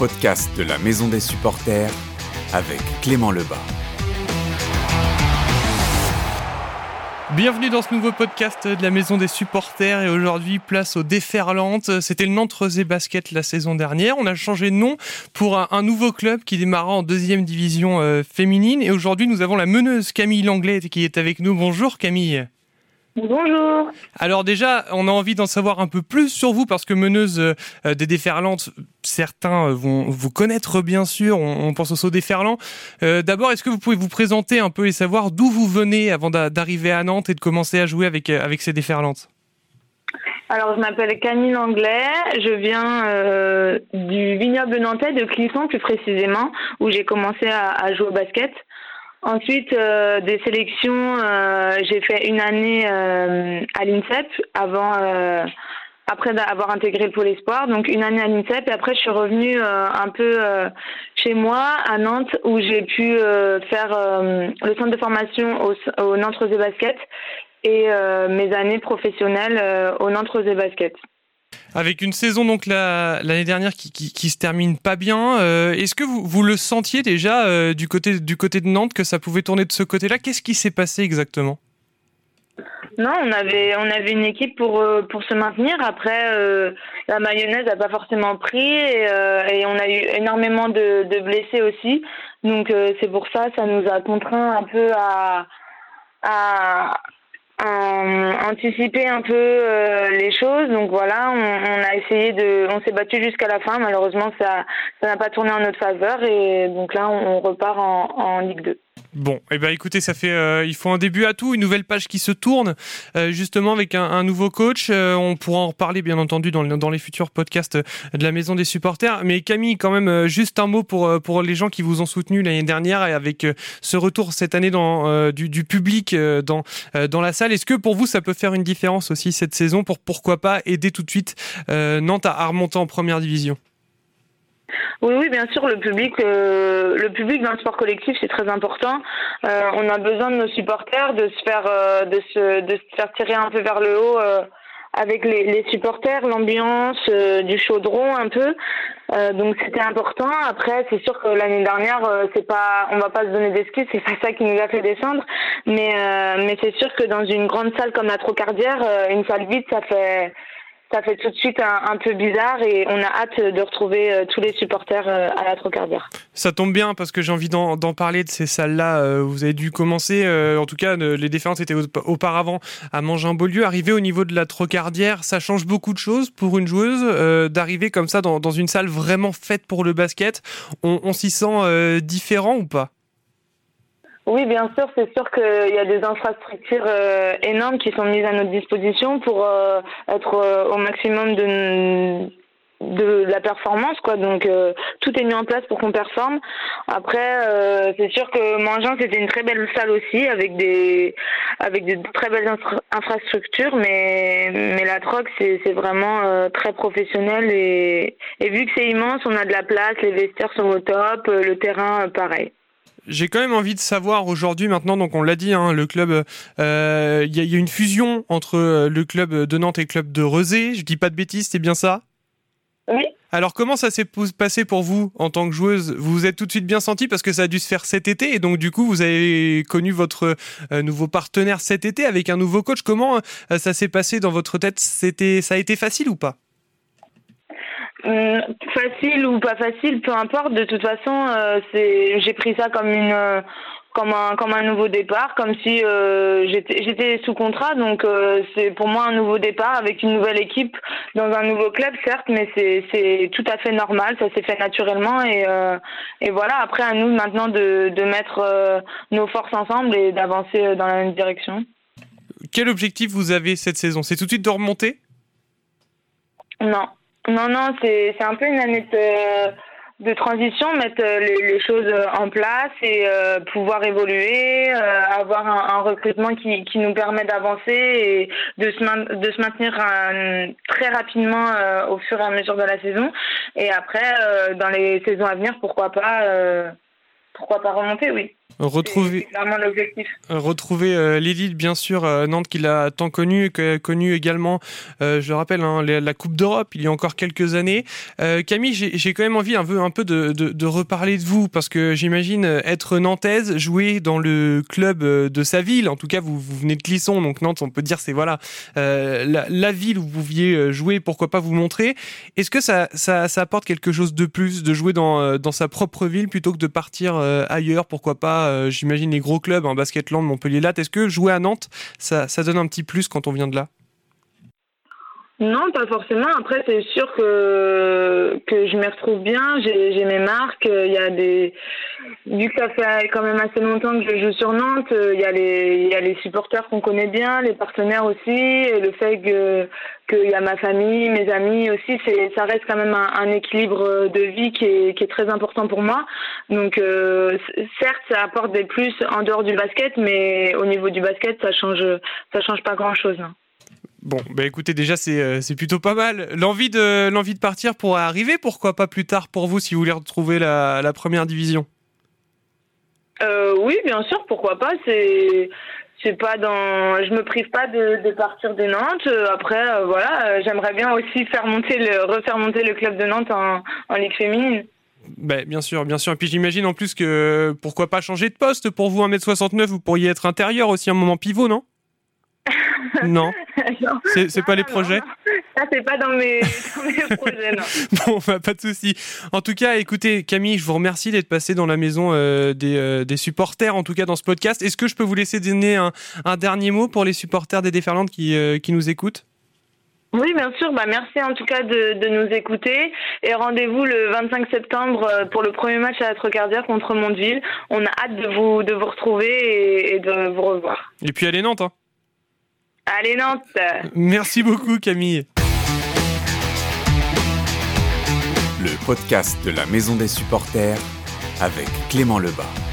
podcast de la Maison des supporters avec Clément Lebas. Bienvenue dans ce nouveau podcast de la Maison des supporters et aujourd'hui place aux déferlantes. C'était le Nantes Rosé Basket la saison dernière. On a changé de nom pour un, nouveau club qui démarra en deuxième division euh, féminine et aujourd'hui nous avons la meneuse Camille Langlais qui est avec nous. Bonjour Camille. Bonjour. Alors déjà, on a envie d'en savoir un peu plus sur vous parce que meneuse euh, des déferlantes, certains euh, vont vous connaître bien sûr, on, pense au saut déferlant. Euh, D'abord, est-ce que vous pouvez vous présenter un peu et savoir d'où vous venez avant d'arriver à Nantes et de commencer à jouer avec, euh, avec ces déferlantes? Alors, je m'appelle Camille Anglais, je viens du vignoble nantais de Clisson plus précisément, où j'ai commencé à, à, jouer au basket. Ensuite, euh, des sélections, euh, j'ai fait une année euh, à l'INSEP avant, après avoir intégré le pôle espoir. Donc une année à l'INSEP et après je suis revenue un peu chez moi à Nantes où j'ai pu faire le centre de formation au, au Nantes Rosé Basket et mes années professionnelles au Nantes Rosé Basket. Avec une saison donc l'année dernière qui, qui, se termine pas bien, euh, est-ce que vous, le sentiez déjà euh, du, côté, du côté de Nantes que ça pouvait tourner de ce côté-là? Qu'est-ce qui s'est passé exactement? Non, on avait on avait une équipe pour euh, pour se maintenir. Après, la mayonnaise n'a pas forcément pris et, et, on a eu énormément de, de blessés aussi. Donc c'est pour ça, ça nous a contraint un peu à à, anticiper un peu euh, les choses. Donc voilà, on, a essayé de, on s'est battu jusqu'à la fin. Malheureusement, ça, ça n'a pas tourné en notre faveur et donc là, on, repart en, en Ligue 2. Bon, eh ben écoutez, ça fait, euh, il faut un début à tout, une nouvelle page qui se tourne, euh, justement avec un, nouveau coach. Euh, on pourra en reparler bien entendu dans, dans, les futurs podcasts de la Maison des supporters. Mais Camille, quand même, juste un mot pour pour les gens qui vous ont soutenu l'année dernière et avec ce retour cette année dans du, du, public dans dans la salle. Est-ce que pour vous ça peut faire une différence aussi cette saison pour pourquoi pas aider tout de suite Nantes à remonter en première division? Oui, oui, bien sûr, le public, euh, le public dans le sport collectif, c'est très important. Euh, on a besoin de nos supporters, de se faire, euh, de se, de se faire tirer un peu vers le haut avec les, les supporters, l'ambiance du chaudron un peu. donc c'était important. Après, c'est sûr que l'année dernière, c'est pas, on va pas se donner d'excuses, c'est pas ça qui nous a fait descendre. Mais, mais c'est sûr que dans une grande salle comme la Trocardière, une salle vide, ça fait ça fait tout de suite un, peu bizarre et on a hâte de retrouver euh, tous les supporters euh, à la Trocardière. Ça tombe bien parce que j'ai envie d'en parler de ces salles-là. Euh, vous avez dû commencer, en tout cas, les défenses étaient auparavant à Mangin-Beaulieu. Arriver au niveau de la Trocardière, ça change beaucoup de choses pour une joueuse d'arriver comme ça dans, une salle vraiment faite pour le basket. on s'y sent différent ou pas? Oui, bien sûr, c'est sûr qu'il y a des infrastructures euh, énormes qui sont mises à notre disposition pour euh, être euh, au maximum de, de la performance, quoi. Donc tout est mis en place pour qu'on performe. Après, c'est sûr que Mangin c'était une très belle salle aussi avec des avec des très belles infrastructures, mais mais la troc c'est c'est vraiment très professionnel et et vu que c'est immense, on a de la place, les vestiaires sont au top, le terrain pareil. J'ai quand même envie de savoir aujourd'hui maintenant, donc on l'a dit, hein, le club, euh, il y, a une fusion entre euh, le club de Nantes et le club de Rezé. Je dis pas de bêtises, c'est bien ça? Oui. Alors comment ça s'est passé pour vous en tant que joueuse? Vous vous êtes tout de suite bien senti parce que ça a dû se faire cet été et donc du coup vous avez connu votre euh, nouveau partenaire cet été avec un nouveau coach. Comment ça s'est passé dans votre tête? C'était, ça a été facile ou pas? Euh, facile ou pas facile, peu importe. De toute façon, euh, c'est, j'ai pris ça comme une, euh, comme un, comme un nouveau départ, comme si euh, j'étais, j'étais sous contrat. Donc c'est pour moi un nouveau départ avec une nouvelle équipe dans un nouveau club, certes, mais c'est, c'est tout à fait normal. Ça s'est fait naturellement et, et voilà. Après, à nous maintenant de, de mettre nos forces ensemble et d'avancer dans la même direction. Quel objectif vous avez cette saison? C'est tout de suite de remonter? Non. Non, non, c'est un peu une année de, transition, mettre euh, les, choses euh, en place et euh, pouvoir évoluer, avoir un, recrutement qui, qui nous permet d'avancer et de se, de se maintenir très rapidement au fur et à mesure de la saison. Et après, dans les saisons à venir, pourquoi pas, pourquoi pas remonter, oui. Retrouver, l'objectif. Retrouver euh, l'élite, bien sûr, euh, Nantes qui l'a tant connu, connu également, euh, je rappelle, hein, la, Coupe d'Europe il y a encore quelques années. Camille, j'ai quand même envie un peu, un peu de, de, reparler de vous, parce que j'imagine être nantaise, jouer dans le club de sa ville, en tout cas vous, vous venez de Clisson, donc Nantes, on peut dire c'est voilà la, ville où vous pouviez jouer, pourquoi pas vous montrer. Est-ce que ça, ça, ça, apporte quelque chose de plus de jouer dans, dans sa propre ville plutôt que de partir ailleurs, pourquoi pas euh, j'imagine, les gros clubs, en Basketland, Montpellier, Latte. Est-ce que jouer à Nantes, ça, ça donne un petit plus quand on vient de là? Non, pas forcément. Après, c'est sûr que que je m'y retrouve bien. J'ai mes marques. Il y a des vu que ça fait quand même assez longtemps que je joue sur Nantes. Il y a les il y a les supporters qu'on connaît bien, les partenaires aussi, et le fait que qu'il y a ma famille, mes amis aussi. Ça reste quand même un, équilibre de vie qui est qui est très important pour moi. Donc euh, certes, ça apporte des plus en dehors du basket, mais au niveau du basket, ça change ça change pas grand chose. Bon, bah écoutez, déjà euh, c'est plutôt pas mal. L'envie de l'envie de partir pourrait arriver, pourquoi pas plus tard pour vous si vous voulez retrouver la, la première division? Euh, oui, bien sûr, pourquoi pas. C'est c'est pas dans, je me prive pas de, de partir de Nantes. Après, euh, voilà, j'aimerais bien aussi faire monter le refaire monter le club de Nantes en, en ligue féminine. Ben, bien sûr, bien sûr. Et puis j'imagine en plus que pourquoi pas changer de poste pour vous 1m69, vous pourriez être intérieur aussi un moment pivot, non? Non. C'est pas les projets Ça, c'est pas dans mes, projets, non. bon, bah, pas de souci. En tout cas, écoutez, Camille, je vous remercie d'être passé dans la maison euh, euh, des, supporters, en tout cas dans ce podcast. Est-ce que je peux vous laisser donner un, dernier mot pour les supporters des Déferlantes qui, euh, qui nous écoutent? Oui, bien sûr. Bah, merci en tout cas de, nous écouter. Et rendez-vous le 25 septembre pour le premier match à la Trocardière contre Mondeville. On a hâte de vous, de vous retrouver et, et de vous revoir. Et puis allez Nantes. Hein. Allez Nantes Merci beaucoup Camille. Le podcast de la Maison des supporters avec Clément Lebas.